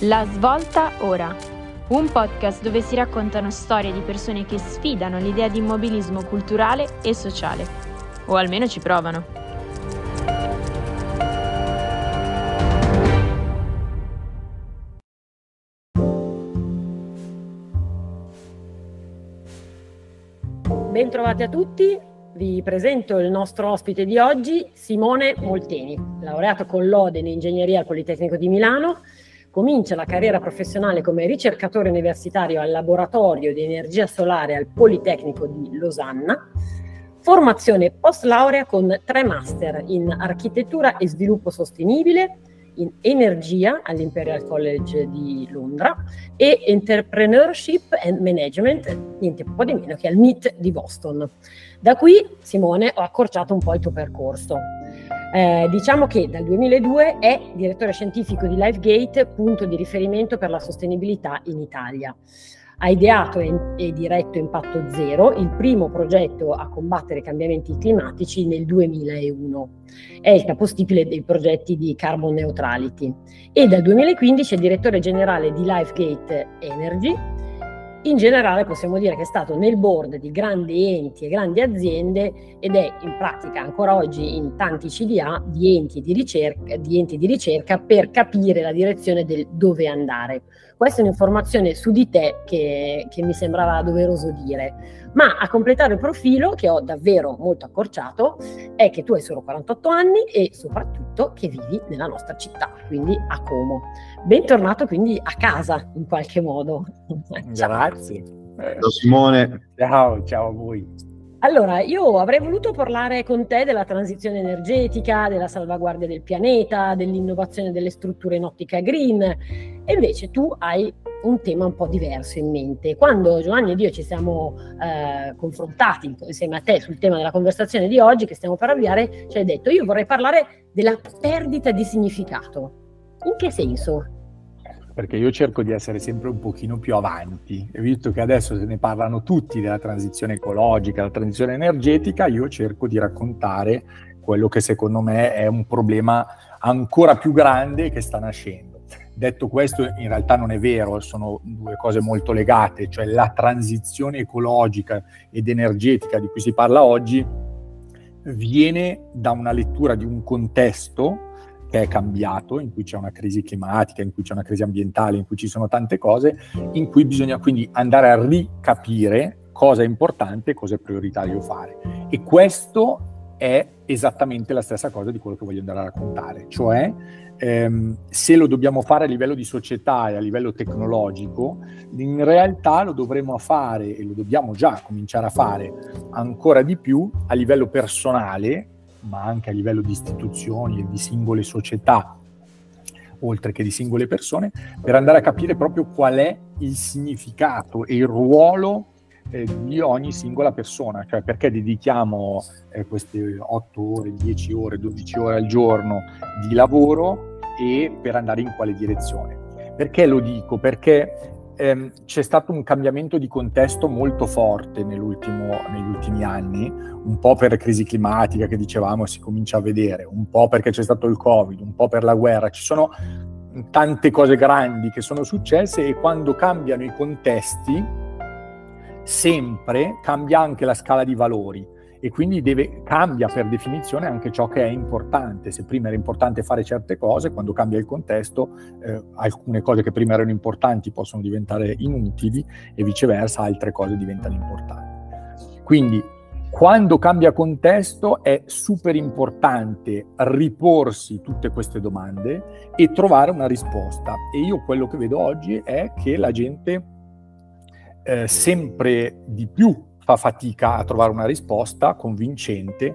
La svolta ora. Un podcast dove si raccontano storie di persone che sfidano l'idea di immobilismo culturale e sociale. O almeno ci provano. Bentrovati a tutti, vi presento il nostro ospite di oggi, Simone Molteni, laureato con lode in ingegneria al Politecnico di Milano. Comincia la carriera professionale come ricercatore universitario al laboratorio di energia solare al Politecnico di Losanna. Formazione post laurea con tre master in architettura e sviluppo sostenibile, in energia all'Imperial College di Londra e Entrepreneurship and Management, niente po' di meno che al MIT di Boston. Da qui, Simone, ho accorciato un po' il tuo percorso. Eh, diciamo che dal 2002 è direttore scientifico di LifeGate, punto di riferimento per la sostenibilità in Italia. Ha ideato e, diretto Impatto Zero, il primo progetto a combattere i cambiamenti climatici nel 2001. È il capostipite dei progetti di carbon neutrality e dal 2015 è direttore generale di LifeGate Energy, in generale possiamo dire che è stato nel board di grandi enti e grandi aziende ed è in pratica ancora oggi in tanti CDA di enti di ricerca, di enti di ricerca per capire la direzione del dove andare. Questa è un'informazione su di te che, che mi sembrava doveroso dire. Ma a completare il profilo, che ho davvero molto accorciato, è che tu hai solo 48 anni e soprattutto che vivi nella nostra città, quindi a Como. Bentornato quindi a casa in qualche modo. Grazie. Ciao Simone. Ciao, ciao a voi. Allora, io avrei voluto parlare con te della transizione energetica, della salvaguardia del pianeta, dell'innovazione delle strutture in ottica green, e invece tu hai un tema un po' diverso in mente. Quando Giovanni ed io ci siamo eh, confrontati insieme a te sul tema della conversazione di oggi, che stiamo per avviare, ci hai detto io vorrei parlare della perdita di significato. In che senso? Perché io cerco di essere sempre un pochino più avanti e visto che adesso se ne parlano tutti della transizione ecologica, della transizione energetica, io cerco di raccontare quello che secondo me è un problema ancora più grande che sta nascendo. Detto questo, in realtà non è vero, sono due cose molto legate, cioè la transizione ecologica ed energetica di cui si parla oggi viene da una lettura di un contesto che è cambiato, in cui c'è una crisi climatica, in cui c'è una crisi ambientale, in cui ci sono tante cose, in cui bisogna quindi andare a ricapire cosa è importante e cosa è prioritario fare. E questo è esattamente la stessa cosa di quello che voglio andare a raccontare, cioè ehm, se lo dobbiamo fare a livello di società e a livello tecnologico, in realtà lo dovremo fare e lo dobbiamo già cominciare a fare ancora di più a livello personale ma anche a livello di istituzioni e di singole società, oltre che di singole persone, per andare a capire proprio qual è il significato e il ruolo eh, di ogni singola persona, cioè perché dedichiamo eh, queste 8 ore, 10 ore, 12 ore al giorno di lavoro e per andare in quale direzione. Perché lo dico? Perché ehm, c'è stato un cambiamento di contesto molto forte negli ultimi anni, un po' per crisi climatica che dicevamo si comincia a vedere, un po' perché c'è stato il Covid, un po' per la guerra, ci sono tante cose grandi che sono successe e quando cambiano i contesti sempre cambia anche la scala di valori e quindi deve, cambia per definizione anche ciò che è importante. Se prima era importante fare certe cose, quando cambia il contesto, eh, alcune cose che prima erano importanti possono diventare inutili e viceversa altre cose diventano importanti. Quindi quando cambia contesto è super importante riporsi tutte queste domande e trovare una risposta. E io quello che vedo oggi è che la gente eh, sempre di più fa fatica a trovare una risposta convincente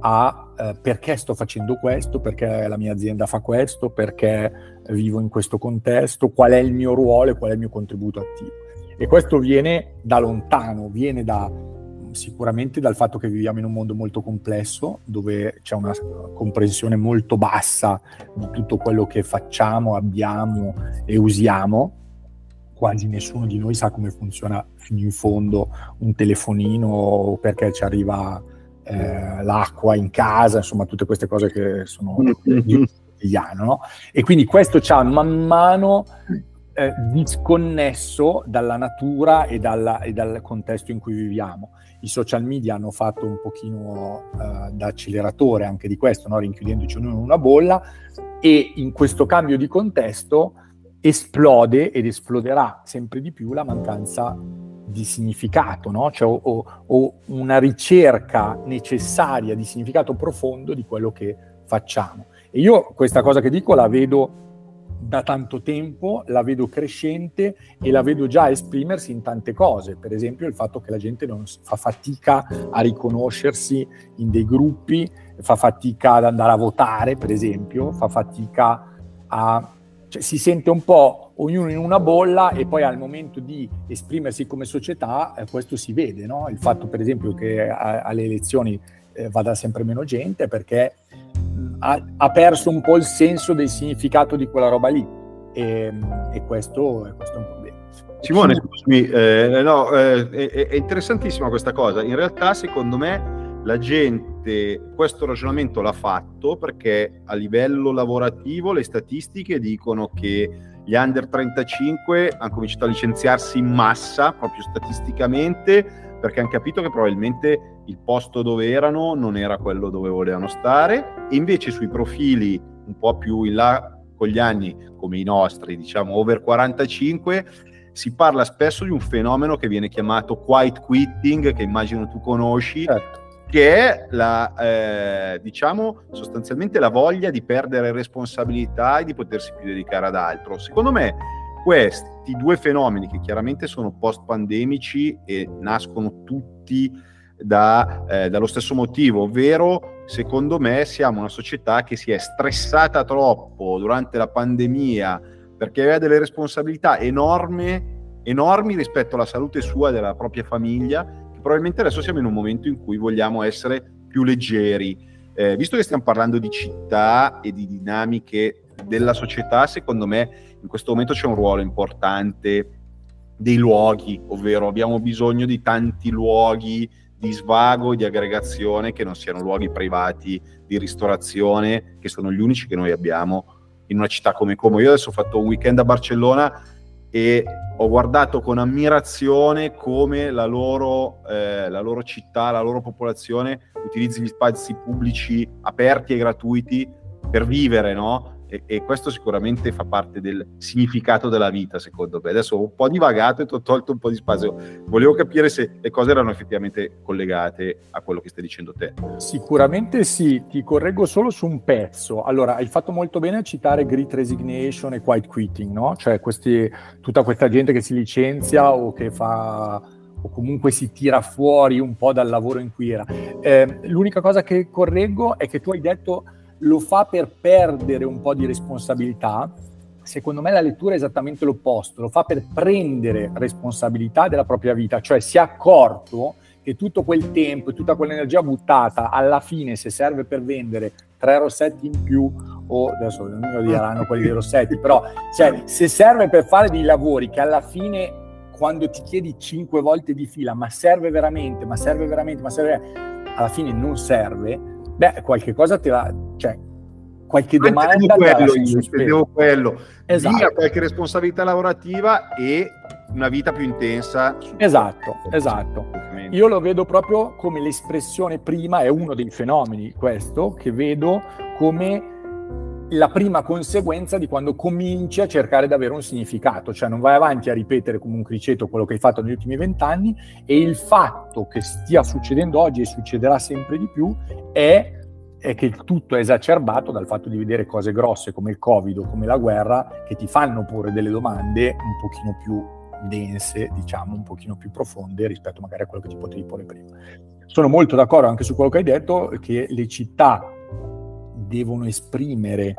a eh, perché sto facendo questo, perché la mia azienda fa questo, perché vivo in questo contesto, qual è il mio ruolo e qual è il mio contributo attivo. E questo viene da lontano, viene da, sicuramente dal fatto che viviamo in un mondo molto complesso, dove c'è una comprensione molto bassa di tutto quello che facciamo, abbiamo e usiamo, quasi nessuno di noi sa come funziona fino in fondo un telefonino perché ci arriva eh, l'acqua in casa, insomma tutte queste cose che sono mm-hmm. quotidiano. No? E quindi questo ci ha man mano eh, disconnesso dalla natura e, dalla, e, dal contesto in cui viviamo. I social media hanno fatto un pochino eh, da acceleratore anche di questo, no? rinchiudendoci in una bolla e in questo cambio di contesto esplode ed esploderà sempre di più la mancanza di significato, no? cioè, o, o, una ricerca necessaria di significato profondo di quello che facciamo. E io questa cosa che dico la vedo da tanto tempo, la vedo crescente e la vedo già esprimersi in tante cose, per esempio il fatto che la gente non fa fatica a riconoscersi in dei gruppi, fa fatica ad andare a votare, per esempio, fa fatica a... Cioè, si sente un po' ognuno in una bolla e poi al momento di esprimersi come società eh, questo si vede, no? Il fatto per esempio che a, alle elezioni eh, vada sempre meno gente perché ha, ha, perso un po' il senso del significato di quella roba lì e, e questo, questo, è un problema. Simone, scusami, eh, no, eh, è, è, interessantissima questa cosa. In realtà, secondo me, la gente questo ragionamento l'ha fatto perché a livello lavorativo le statistiche dicono che gli under 35 hanno cominciato a licenziarsi in massa, proprio statisticamente, perché hanno capito che probabilmente il posto dove erano non era quello dove volevano stare e invece sui profili un po' più in là con gli anni come i nostri, diciamo over 45, si parla spesso di un fenomeno che viene chiamato quiet quitting, che immagino tu conosci, certo. Che è la, eh, diciamo, sostanzialmente la voglia di perdere responsabilità e di potersi più dedicare ad altro. Secondo me questi due fenomeni che chiaramente sono post-pandemici e nascono tutti da, eh, dallo stesso motivo, ovvero secondo me siamo una società che si è stressata troppo durante la pandemia perché aveva delle responsabilità enormi, enormi rispetto alla salute sua e della propria famiglia, probabilmente adesso siamo in un momento in cui vogliamo essere più leggeri. Eh, visto che stiamo parlando di città e di dinamiche della società, secondo me in questo momento c'è un ruolo importante dei luoghi, ovvero abbiamo bisogno di tanti luoghi di svago e di aggregazione che non siano luoghi privati di ristorazione, che sono gli unici che noi abbiamo in una città come Como. Io adesso ho fatto un weekend a Barcellona e ho guardato con ammirazione come la loro, eh, la loro città, la loro popolazione utilizzi gli spazi pubblici aperti e gratuiti per vivere, no? E, e, questo sicuramente fa parte del significato della vita, secondo me. Adesso ho un po' divagato e ti ho tolto un po' di spazio. Volevo capire se le cose erano effettivamente collegate a quello che stai dicendo te. Sicuramente sì, ti correggo solo su un pezzo. Allora, hai fatto molto bene a citare Great Resignation e Quiet Quitting, no? Cioè questi, tutta questa gente che si licenzia o che fa o comunque si tira fuori un po' dal lavoro in cui era. Eh, l'unica cosa che correggo è che tu hai detto lo fa per perdere un po' di responsabilità, secondo me la lettura è esattamente l'opposto, lo fa per prendere responsabilità della propria vita, cioè si è accorto che tutto quel tempo e tutta quell'energia buttata alla fine se serve per vendere tre rossetti in più o adesso non mi diranno quelli dei rossetti, però cioè, se serve per fare dei lavori che alla fine quando ti chiedi cinque volte di fila ma serve veramente, ma serve veramente, ma serve alla fine non serve, beh, qualche cosa te la... Cioè, qualche domanda te quello, io quello. Esatto. Via qualche responsabilità lavorativa e una vita più intensa. Esatto, esatto. Io lo vedo proprio come l'espressione prima, è uno dei fenomeni questo, che vedo come la prima conseguenza di quando cominci a cercare di avere un significato, cioè non vai avanti a ripetere come un criceto quello che hai fatto negli ultimi vent'anni e il fatto che stia succedendo oggi e succederà sempre di più è, è, che il tutto è esacerbato dal fatto di vedere cose grosse come il Covid o come la guerra che ti fanno porre delle domande un pochino più dense, diciamo, un pochino più profonde rispetto magari a quello che ti potevi porre prima. Sono molto d'accordo anche su quello che hai detto, che le città devono esprimere,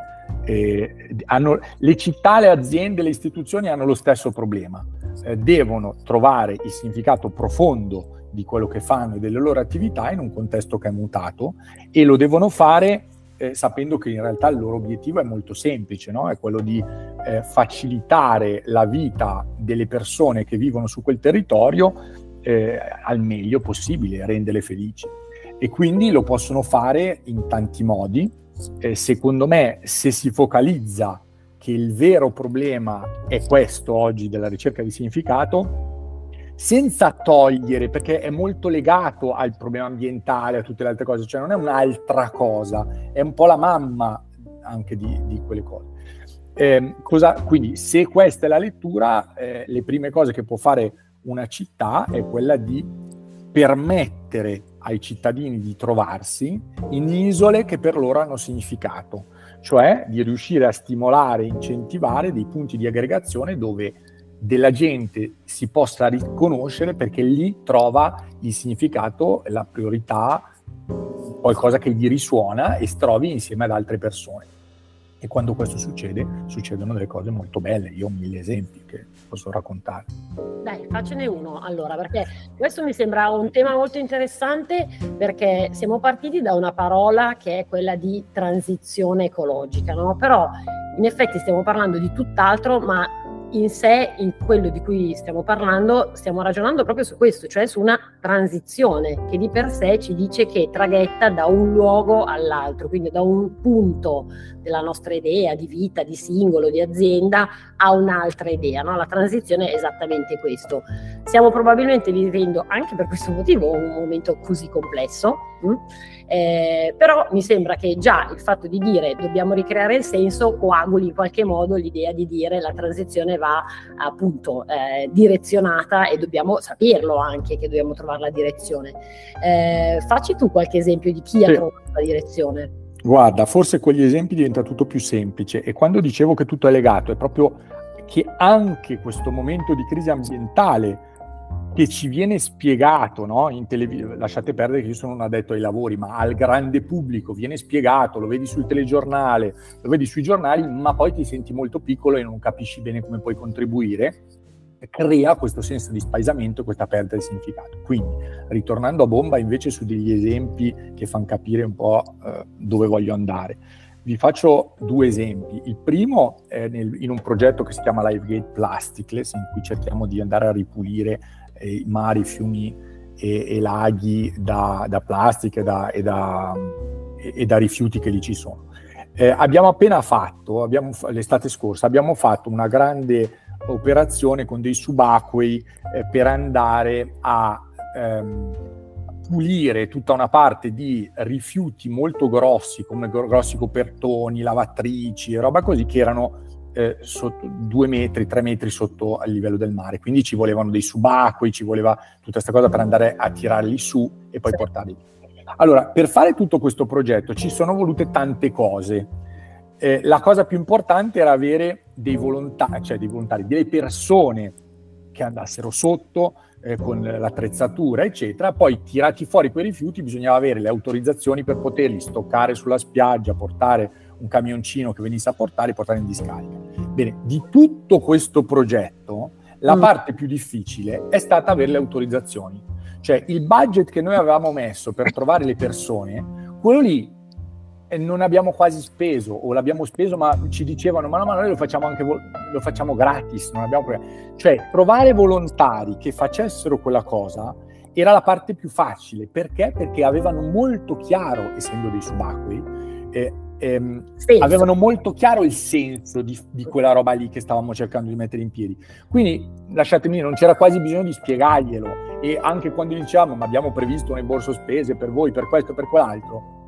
eh, hanno, le città, le aziende, le istituzioni hanno lo stesso problema, eh, devono trovare il significato profondo di quello che fanno e delle loro attività in un contesto che è mutato e lo devono fare eh, sapendo che in realtà il loro obiettivo è molto semplice, no? è quello di eh, facilitare la vita delle persone che vivono su quel territorio eh, al meglio possibile, renderle felici. E quindi lo possono fare in tanti modi, eh, secondo me, se si focalizza che il vero problema è questo oggi della ricerca di significato, senza togliere, perché è molto legato al problema ambientale, a tutte le altre cose, cioè non è un'altra cosa, è un po' la mamma anche di, di quelle cose. Eh, cosa, quindi se questa è la lettura, eh, le prime cose che può fare una città è quella di permettere ai cittadini di trovarsi in isole che per loro hanno significato, cioè di riuscire a stimolare e incentivare dei punti di aggregazione dove della gente si possa riconoscere perché lì trova il significato, la priorità, qualcosa che gli risuona e si trovi insieme ad altre persone. E quando questo succede, succedono delle cose molto belle. Io ho mille esempi che posso raccontare. Dai, faccene uno allora, perché questo mi sembra un tema molto interessante perché siamo partiti da una parola che è quella di transizione ecologica, no? Però in effetti stiamo parlando di tutt'altro, ma in sé, in quello di cui stiamo parlando, stiamo ragionando proprio su questo, cioè su una transizione che di per sé ci dice che traghetta da un luogo all'altro, quindi da un punto della nostra idea di vita, di singolo, di azienda a un'altra idea. No? La transizione è esattamente questo. Stiamo probabilmente vivendo anche per questo motivo un momento così complesso, hm? Eh, però mi sembra che già il fatto di dire dobbiamo ricreare il senso coaguli in qualche modo l'idea di dire la transizione va appunto eh, direzionata e dobbiamo saperlo anche che dobbiamo trovare la direzione. Eh, facci tu qualche esempio di chi sì. ha trovato la direzione. Guarda, forse con gli esempi diventa tutto più semplice e quando dicevo che tutto è legato è proprio che anche questo momento di crisi ambientale che ci viene spiegato no? in televisione, lasciate perdere che io sono un addetto ai lavori, ma al grande pubblico viene spiegato, lo vedi sul telegiornale, lo vedi sui giornali, ma poi ti senti molto piccolo e non capisci bene come puoi contribuire crea questo senso di spaesamento, questa perdita di significato. Quindi, ritornando a bomba invece su degli esempi che fanno capire un po' eh, dove voglio andare. Vi faccio due esempi. Il primo è nel, in un progetto che si chiama Livegate Plasticless, in cui cerchiamo di andare a ripulire i mari, fiumi e, e laghi da, da plastica e da, e, da, e da, rifiuti che lì ci sono. Eh, abbiamo appena fatto, abbiamo, l'estate scorsa, abbiamo fatto una grande operazione con dei subacquei eh, per andare a ehm, pulire tutta una parte di rifiuti molto grossi, come grossi copertoni, lavatrici e roba così, che erano eh, sotto due metri, tre metri sotto il livello del mare. Quindi ci volevano dei subacquei, ci voleva tutta questa cosa per andare a tirarli su e poi portarli. Allora, per fare tutto questo progetto ci sono volute tante cose eh, la cosa più importante era avere dei volontari, cioè dei volontari, delle persone che andassero sotto eh, con l'attrezzatura, eccetera. Poi tirati fuori quei rifiuti bisognava avere le autorizzazioni per poterli stoccare sulla spiaggia, portare un camioncino che venisse a portare e portare in discarica. Bene, di tutto questo progetto, la mm. parte più difficile è stata avere le autorizzazioni. Cioè il budget che noi avevamo messo per trovare le persone, quello lì non abbiamo quasi speso o l'abbiamo speso ma ci dicevano ma no ma noi lo facciamo anche vo- lo facciamo gratis non abbiamo problemi cioè trovare volontari che facessero quella cosa era la parte più facile perché perché avevano molto chiaro essendo dei subacquei eh, ehm, avevano molto chiaro il senso di, di, quella roba lì che stavamo cercando di mettere in piedi quindi lasciatemi dire non c'era quasi bisogno di spiegarglielo e anche quando diciamo ma abbiamo previsto un rimborso spese per voi per questo per quell'altro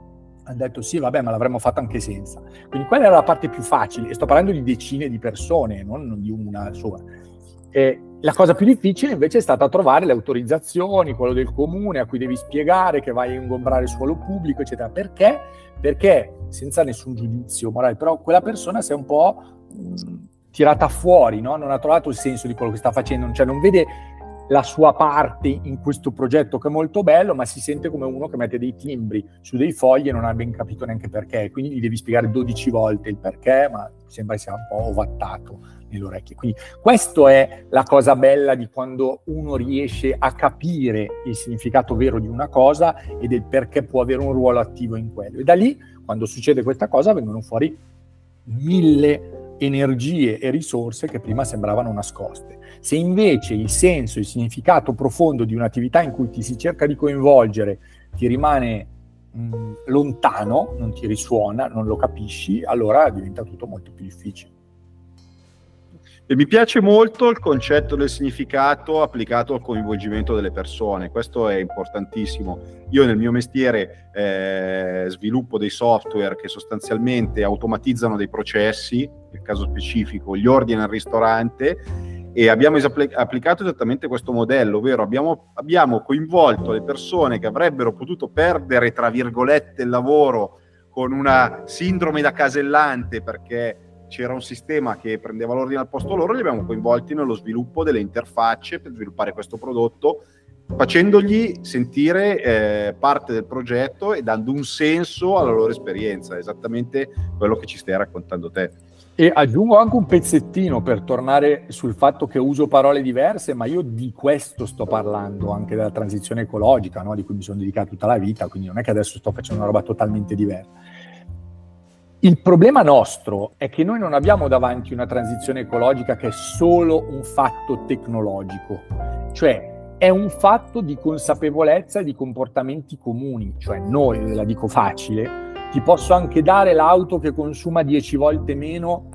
hanno detto sì, vabbè, ma l'avremmo fatto anche senza. Quindi quella era la parte più facile, e sto parlando di decine di persone, non di una sola. E la cosa più difficile invece è stata trovare le autorizzazioni, quello del comune a cui devi spiegare che vai a ingombrare il suolo pubblico, eccetera. Perché? Perché, senza nessun giudizio morale, però quella persona si è un po' mh, tirata fuori, no? non ha trovato il senso di quello che sta facendo, cioè non vede la sua parte in questo progetto che è molto bello, ma si sente come uno che mette dei timbri su dei fogli e non ha ben capito neanche perché, quindi gli devi spiegare 12 volte il perché, ma sembra sia un po' ovattato nelle orecchie. Quindi questa è la cosa bella di quando uno riesce a capire il significato vero di una cosa e del perché può avere un ruolo attivo in quello. E da lì, quando succede questa cosa, vengono fuori mille energie e risorse che prima sembravano nascoste. Se invece il senso, il significato profondo di un'attività in cui ti si cerca di coinvolgere ti rimane mh, lontano, non ti risuona, non lo capisci, allora diventa tutto molto più difficile. E mi piace molto il concetto del significato applicato al coinvolgimento delle persone, questo è importantissimo. Io nel mio mestiere eh, sviluppo dei software che sostanzialmente automatizzano dei processi, nel caso specifico gli ordini al ristorante, e abbiamo applicato esattamente questo modello, ovvero abbiamo, abbiamo coinvolto le persone che avrebbero potuto perdere, tra virgolette, il lavoro con una sindrome da casellante perché c'era un sistema che prendeva l'ordine al posto loro, li abbiamo coinvolti nello sviluppo delle interfacce per sviluppare questo prodotto, facendogli sentire eh, parte del progetto e dando un senso alla loro esperienza, esattamente quello che ci stai raccontando te. E aggiungo anche un pezzettino per tornare sul fatto che uso parole diverse, ma io di questo sto parlando, anche della transizione ecologica, no? di cui mi sono dedicato tutta la vita, quindi non è che adesso sto facendo una roba totalmente diversa il problema nostro è che noi non abbiamo davanti una transizione ecologica che è solo un fatto tecnologico, cioè è un fatto di consapevolezza e di comportamenti comuni, cioè noi, la dico facile, ti posso anche dare l'auto che consuma 10 volte meno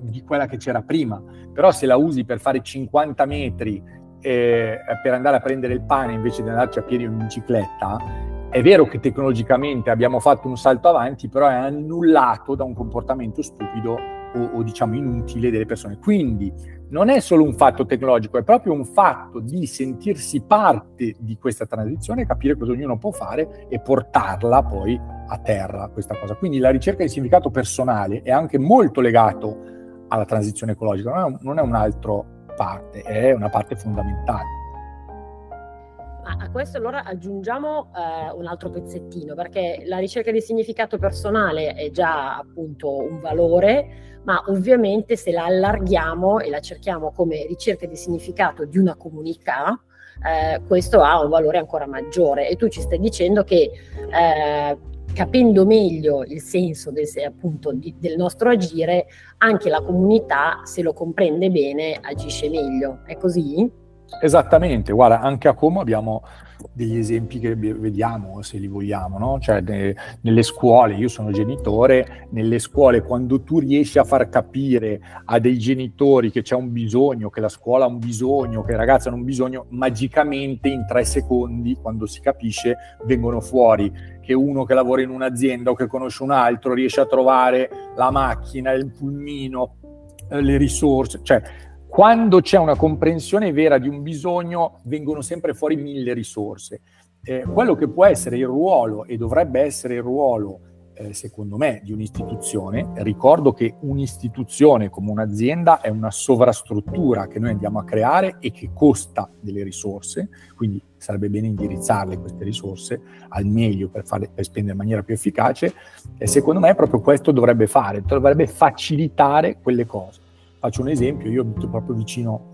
di quella che c'era prima, però se la usi per fare 50 metri eh, per andare a prendere il pane invece di andarci a piedi o in bicicletta, è vero che tecnologicamente abbiamo fatto un salto avanti, però è annullato da un comportamento stupido o, o, diciamo inutile delle persone. Quindi non è solo un fatto tecnologico, è proprio un fatto di sentirsi parte di questa transizione, capire cosa ognuno può fare e portarla poi a terra questa cosa. Quindi la ricerca di significato personale è anche molto legato alla transizione ecologica, non è, non è un'altra parte, è una parte fondamentale. A questo allora aggiungiamo eh, un altro pezzettino, perché la ricerca di significato personale è già appunto un valore, ma ovviamente se la allarghiamo e la cerchiamo come ricerca di significato di una comunità, eh, questo ha un valore ancora maggiore. E tu ci stai dicendo che eh, capendo meglio il senso del, appunto, di, del nostro agire, anche la comunità, se lo comprende bene, agisce meglio. È così? Esattamente, guarda, anche a Como abbiamo degli esempi che vediamo, se li vogliamo, no? Cioè, ne, nelle scuole, io sono genitore, nelle scuole quando tu riesci a far capire a dei genitori che c'è un bisogno, che la scuola ha un bisogno, che i ragazzi hanno un bisogno, magicamente in tre secondi, quando si capisce, vengono fuori che uno che lavora in un'azienda o che conosce un altro riesce a trovare la macchina, il pulmino, eh, le risorse, cioè quando c'è una comprensione vera di un bisogno, vengono sempre fuori mille risorse. Eh, quello che può essere il ruolo e dovrebbe essere il ruolo, eh, secondo me, di un'istituzione, ricordo che un'istituzione come un'azienda è una sovrastruttura che noi andiamo a creare e che costa delle risorse, quindi sarebbe bene indirizzarle queste risorse al meglio per, fare, per spendere in maniera più efficace. E secondo me proprio questo dovrebbe fare, dovrebbe facilitare quelle cose. Faccio un esempio, io abito proprio vicino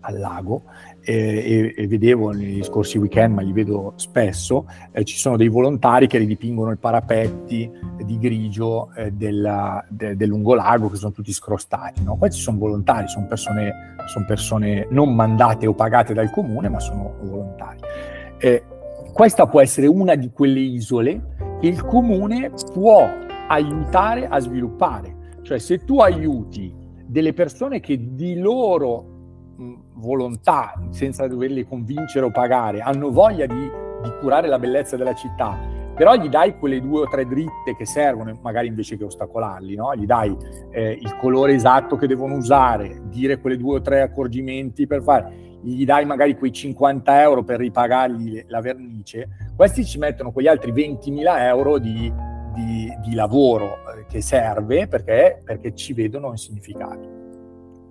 al lago eh, e, e, vedevo negli scorsi weekend, ma li vedo spesso, eh, ci sono dei volontari che ridipingono i parapetti di grigio eh, della, de, del lungolago che sono tutti scrostati. No? Questi sono volontari, sono persone, sono persone non mandate o pagate dal comune, ma sono volontari. Eh, questa può essere una di quelle isole che il comune può aiutare a sviluppare. Cioè se tu aiuti delle persone che di loro volontà, senza doverli convincere o pagare, hanno voglia di, di curare la bellezza della città, però gli dai quelle due o tre dritte che servono, magari invece che ostacolarli, no? gli dai eh, il colore esatto che devono usare, dire quelle due o tre accorgimenti per fare, gli dai magari quei 50 euro per ripagargli la vernice, questi ci mettono quegli altri 20.000 euro di, di, di lavoro eh, che serve perché, perché ci vedono il significato.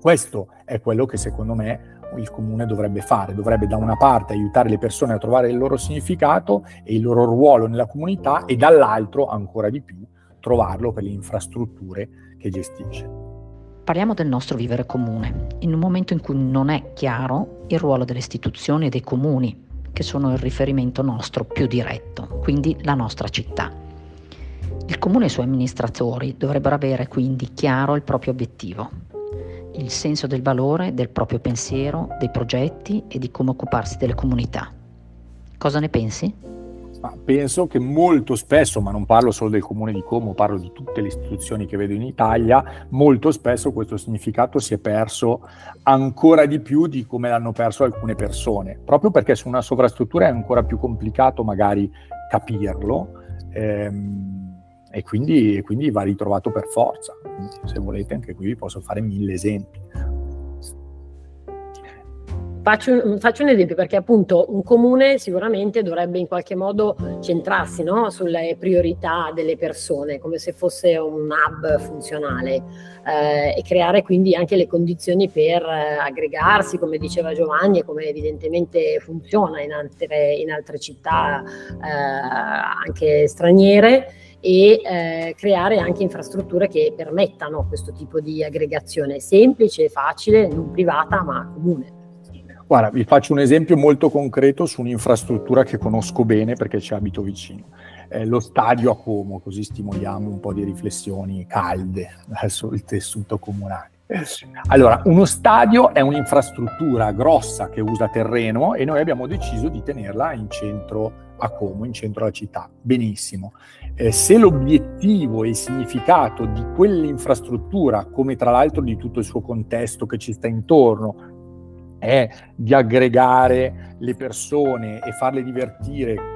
Questo è quello che secondo me il comune dovrebbe fare, dovrebbe da una parte aiutare le persone a trovare il loro significato e il loro ruolo nella comunità e dall'altro ancora di più trovarlo per le infrastrutture che gestisce. Parliamo del nostro vivere comune, in un momento in cui non è chiaro il ruolo delle istituzioni e dei comuni, che sono il riferimento nostro più diretto, quindi la nostra città. Il comune e i suoi amministratori dovrebbero avere quindi chiaro il proprio obiettivo, il senso del valore del proprio pensiero, dei progetti e di come occuparsi delle comunità. Cosa ne pensi? Ma penso che molto spesso, ma non parlo solo del comune di Como, parlo di tutte le istituzioni che vedo in Italia, molto spesso questo significato si è perso ancora di più di come l'hanno perso alcune persone, proprio perché su una sovrastruttura è ancora più complicato magari capirlo ehm, e quindi, quindi va ritrovato per forza. Se volete anche qui vi posso fare mille esempi. Faccio, faccio, un esempio perché appunto un comune sicuramente dovrebbe in qualche modo centrarsi no? sulle priorità delle persone, come se fosse un hub funzionale eh, e creare quindi anche le condizioni per eh, aggregarsi, come diceva Giovanni, e come evidentemente funziona in altre, in altre città eh, anche straniere e eh, creare anche infrastrutture che permettano questo tipo di aggregazione semplice, facile, non privata ma comune. Guarda, vi faccio un esempio molto concreto su un'infrastruttura che conosco bene perché ci abito vicino. Eh, lo stadio a Como, così stimoliamo un po' di riflessioni calde il tessuto comunale. Allora, uno stadio è un'infrastruttura grossa che usa terreno e noi abbiamo deciso di tenerla in centro a Como, in centro alla città. Benissimo. Eh, se l'obiettivo e il significato di quell'infrastruttura, come tra l'altro di tutto il suo contesto che ci sta intorno, è di aggregare le persone e farle divertire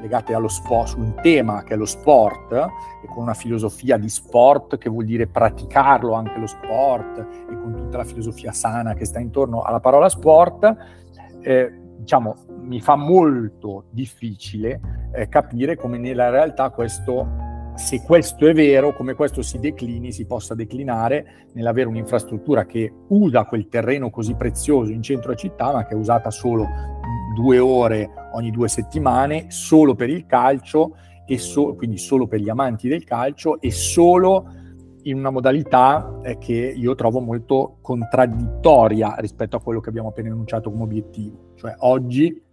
legate allo sport, su un tema che è lo sport e con una filosofia di sport che vuol dire praticarlo anche lo sport e con tutta la filosofia sana che sta intorno alla parola sport, eh, diciamo, mi fa molto difficile eh, capire come nella realtà questo se questo è vero, come questo si declini, si possa declinare nell'avere un'infrastruttura che usa quel terreno così prezioso in centro città, ma che è usata solo due ore ogni due settimane, solo per il calcio, e so- quindi solo per gli amanti del calcio e solo in una modalità eh, che io trovo molto contraddittoria rispetto a quello che abbiamo appena enunciato come obiettivo. Cioè oggi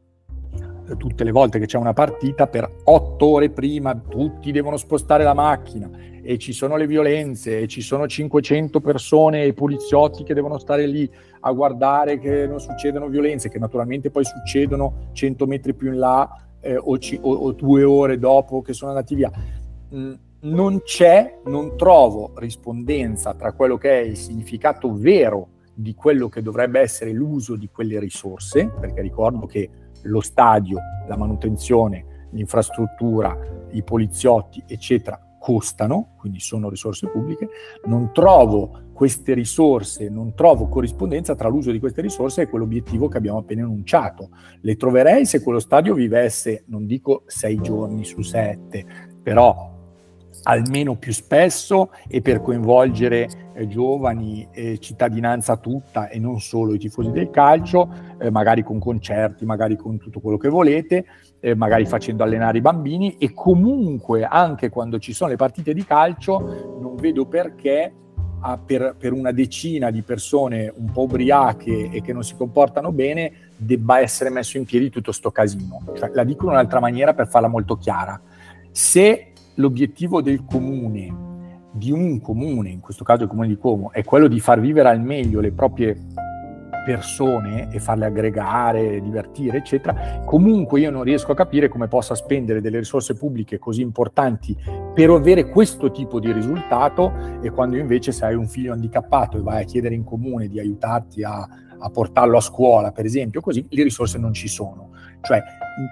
tutte le volte che c'è una partita, per otto ore prima tutti devono spostare la macchina e ci sono le violenze e ci sono 500 persone e poliziotti che devono stare lì a guardare che non succedono violenze, che naturalmente poi succedono 100 metri più in là eh, o, ci, o, o, due ore dopo che sono andati via. Mm, non c'è, non trovo rispondenza tra quello che è il significato vero di quello che dovrebbe essere l'uso di quelle risorse, perché ricordo che lo stadio, la manutenzione, l'infrastruttura, i poliziotti, eccetera, costano, quindi sono risorse pubbliche, non trovo queste risorse, non trovo corrispondenza tra l'uso di queste risorse e quell'obiettivo che abbiamo appena enunciato. Le troverei se quello stadio vivesse, non dico sei giorni su sette, però almeno più spesso e per coinvolgere eh, giovani e cittadinanza tutta e non solo i tifosi del calcio, eh, magari con concerti, magari con tutto quello che volete, eh, magari facendo allenare i bambini e comunque anche quando ci sono le partite di calcio non vedo perché ah, per, per, una decina di persone un po' ubriache e che non si comportano bene debba essere messo in piedi tutto sto casino. Cioè, la dico in un'altra maniera per farla molto chiara. Se l'obiettivo del comune, di un comune, in questo caso il comune di Como, è quello di far vivere al meglio le proprie persone e farle aggregare, divertire, eccetera, comunque io non riesco a capire come possa spendere delle risorse pubbliche così importanti per avere questo tipo di risultato e quando invece se hai un figlio handicappato e vai a chiedere in comune di aiutarti a, a portarlo a scuola, per esempio, così le risorse non ci sono. Cioè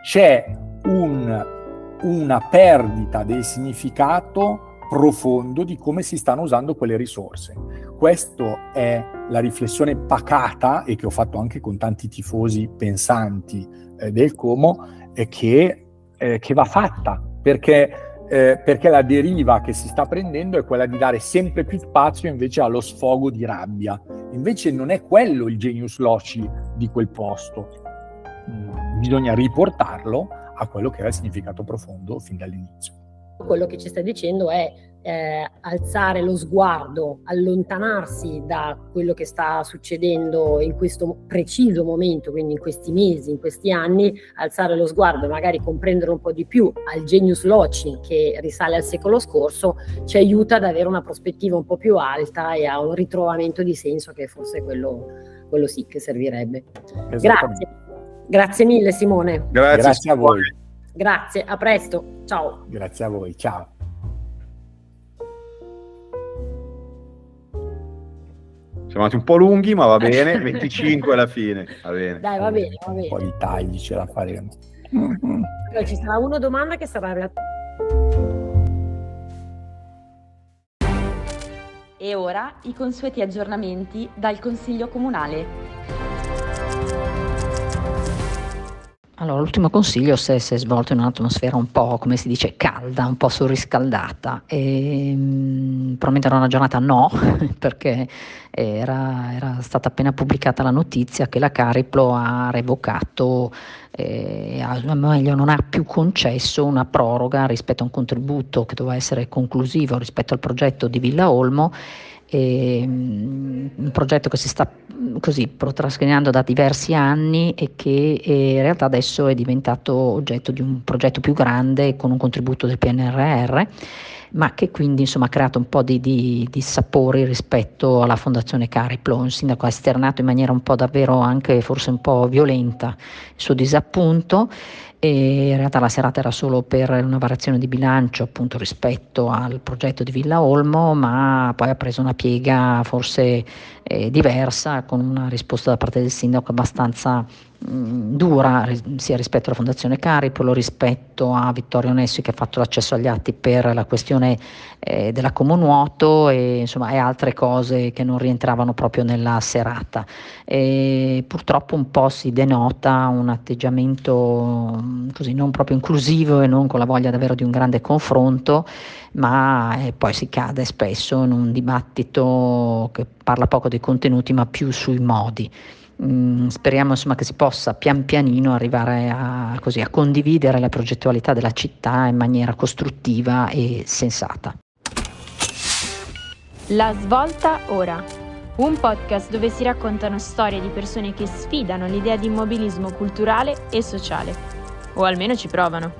c'è un una perdita del significato profondo di come si stanno usando quelle risorse. Questa è la riflessione pacata e che ho fatto anche con tanti tifosi pensanti eh, del Como eh, che, eh, che, va fatta perché, eh, perché la deriva che si sta prendendo è quella di dare sempre più spazio invece allo sfogo di rabbia. Invece non è quello il genius loci di quel posto. Mm, bisogna riportarlo a quello che era il significato profondo fin dall'inizio. Quello che ci sta dicendo è eh, alzare lo sguardo, allontanarsi da quello che sta succedendo in questo preciso momento, quindi in questi mesi, in questi anni, alzare lo sguardo e magari comprendere un po' di più al genius loci che risale al secolo scorso, ci aiuta ad avere una prospettiva un po' più alta e a un ritrovamento di senso che forse quello, quello sì che servirebbe. Grazie. Grazie mille Simone. Grazie, Grazie a voi. Grazie, a presto, ciao. Grazie a voi, ciao. Siamo andati un po' lunghi, ma va bene, 25 alla fine, va bene. Dai, va bene, va bene. Un po' di tagli ce la faremo. Ci sarà una domanda che sarà E ora i consueti aggiornamenti dal Consiglio Comunale. Allora, l'ultimo consiglio si è, svolto in un'atmosfera un po', come si dice, calda, un po' surriscaldata. E, mh, mm, probabilmente era una giornata no, perché era, era, stata appena pubblicata la notizia che la Cariplo ha revocato, eh, meglio, non ha più concesso una proroga rispetto a un contributo che doveva essere conclusivo rispetto al progetto di Villa Olmo e, um, un progetto che si sta così protrascinando da diversi anni e che eh, in realtà adesso è diventato oggetto di un progetto più grande con un contributo del PNRR ma che quindi insomma, ha creato un po' di, di, di, sapori rispetto alla Fondazione Cariplo. Il sindaco ha esternato in maniera un po' davvero anche forse un po' violenta il suo disappunto e in realtà la serata era solo per una variazione di bilancio appunto rispetto al progetto di Villa Olmo, ma poi ha preso una piega forse eh, diversa con una risposta da parte del sindaco abbastanza dura sia rispetto alla Fondazione Caripolo, rispetto a Vittorio Nessi che ha fatto l'accesso agli atti per la questione eh, della Comunuoto e, insomma, e altre cose che non rientravano proprio nella serata. E purtroppo un po' si denota un atteggiamento così non proprio inclusivo e non con la voglia davvero di un grande confronto, ma eh, poi si cade spesso in un dibattito che parla poco dei contenuti ma più sui modi. Mm, speriamo insomma, che si possa pian pianino arrivare a, così, a condividere la progettualità della città in maniera costruttiva e sensata. La svolta ora. Un podcast dove si raccontano storie di persone che sfidano l'idea di immobilismo culturale e sociale o almeno ci provano.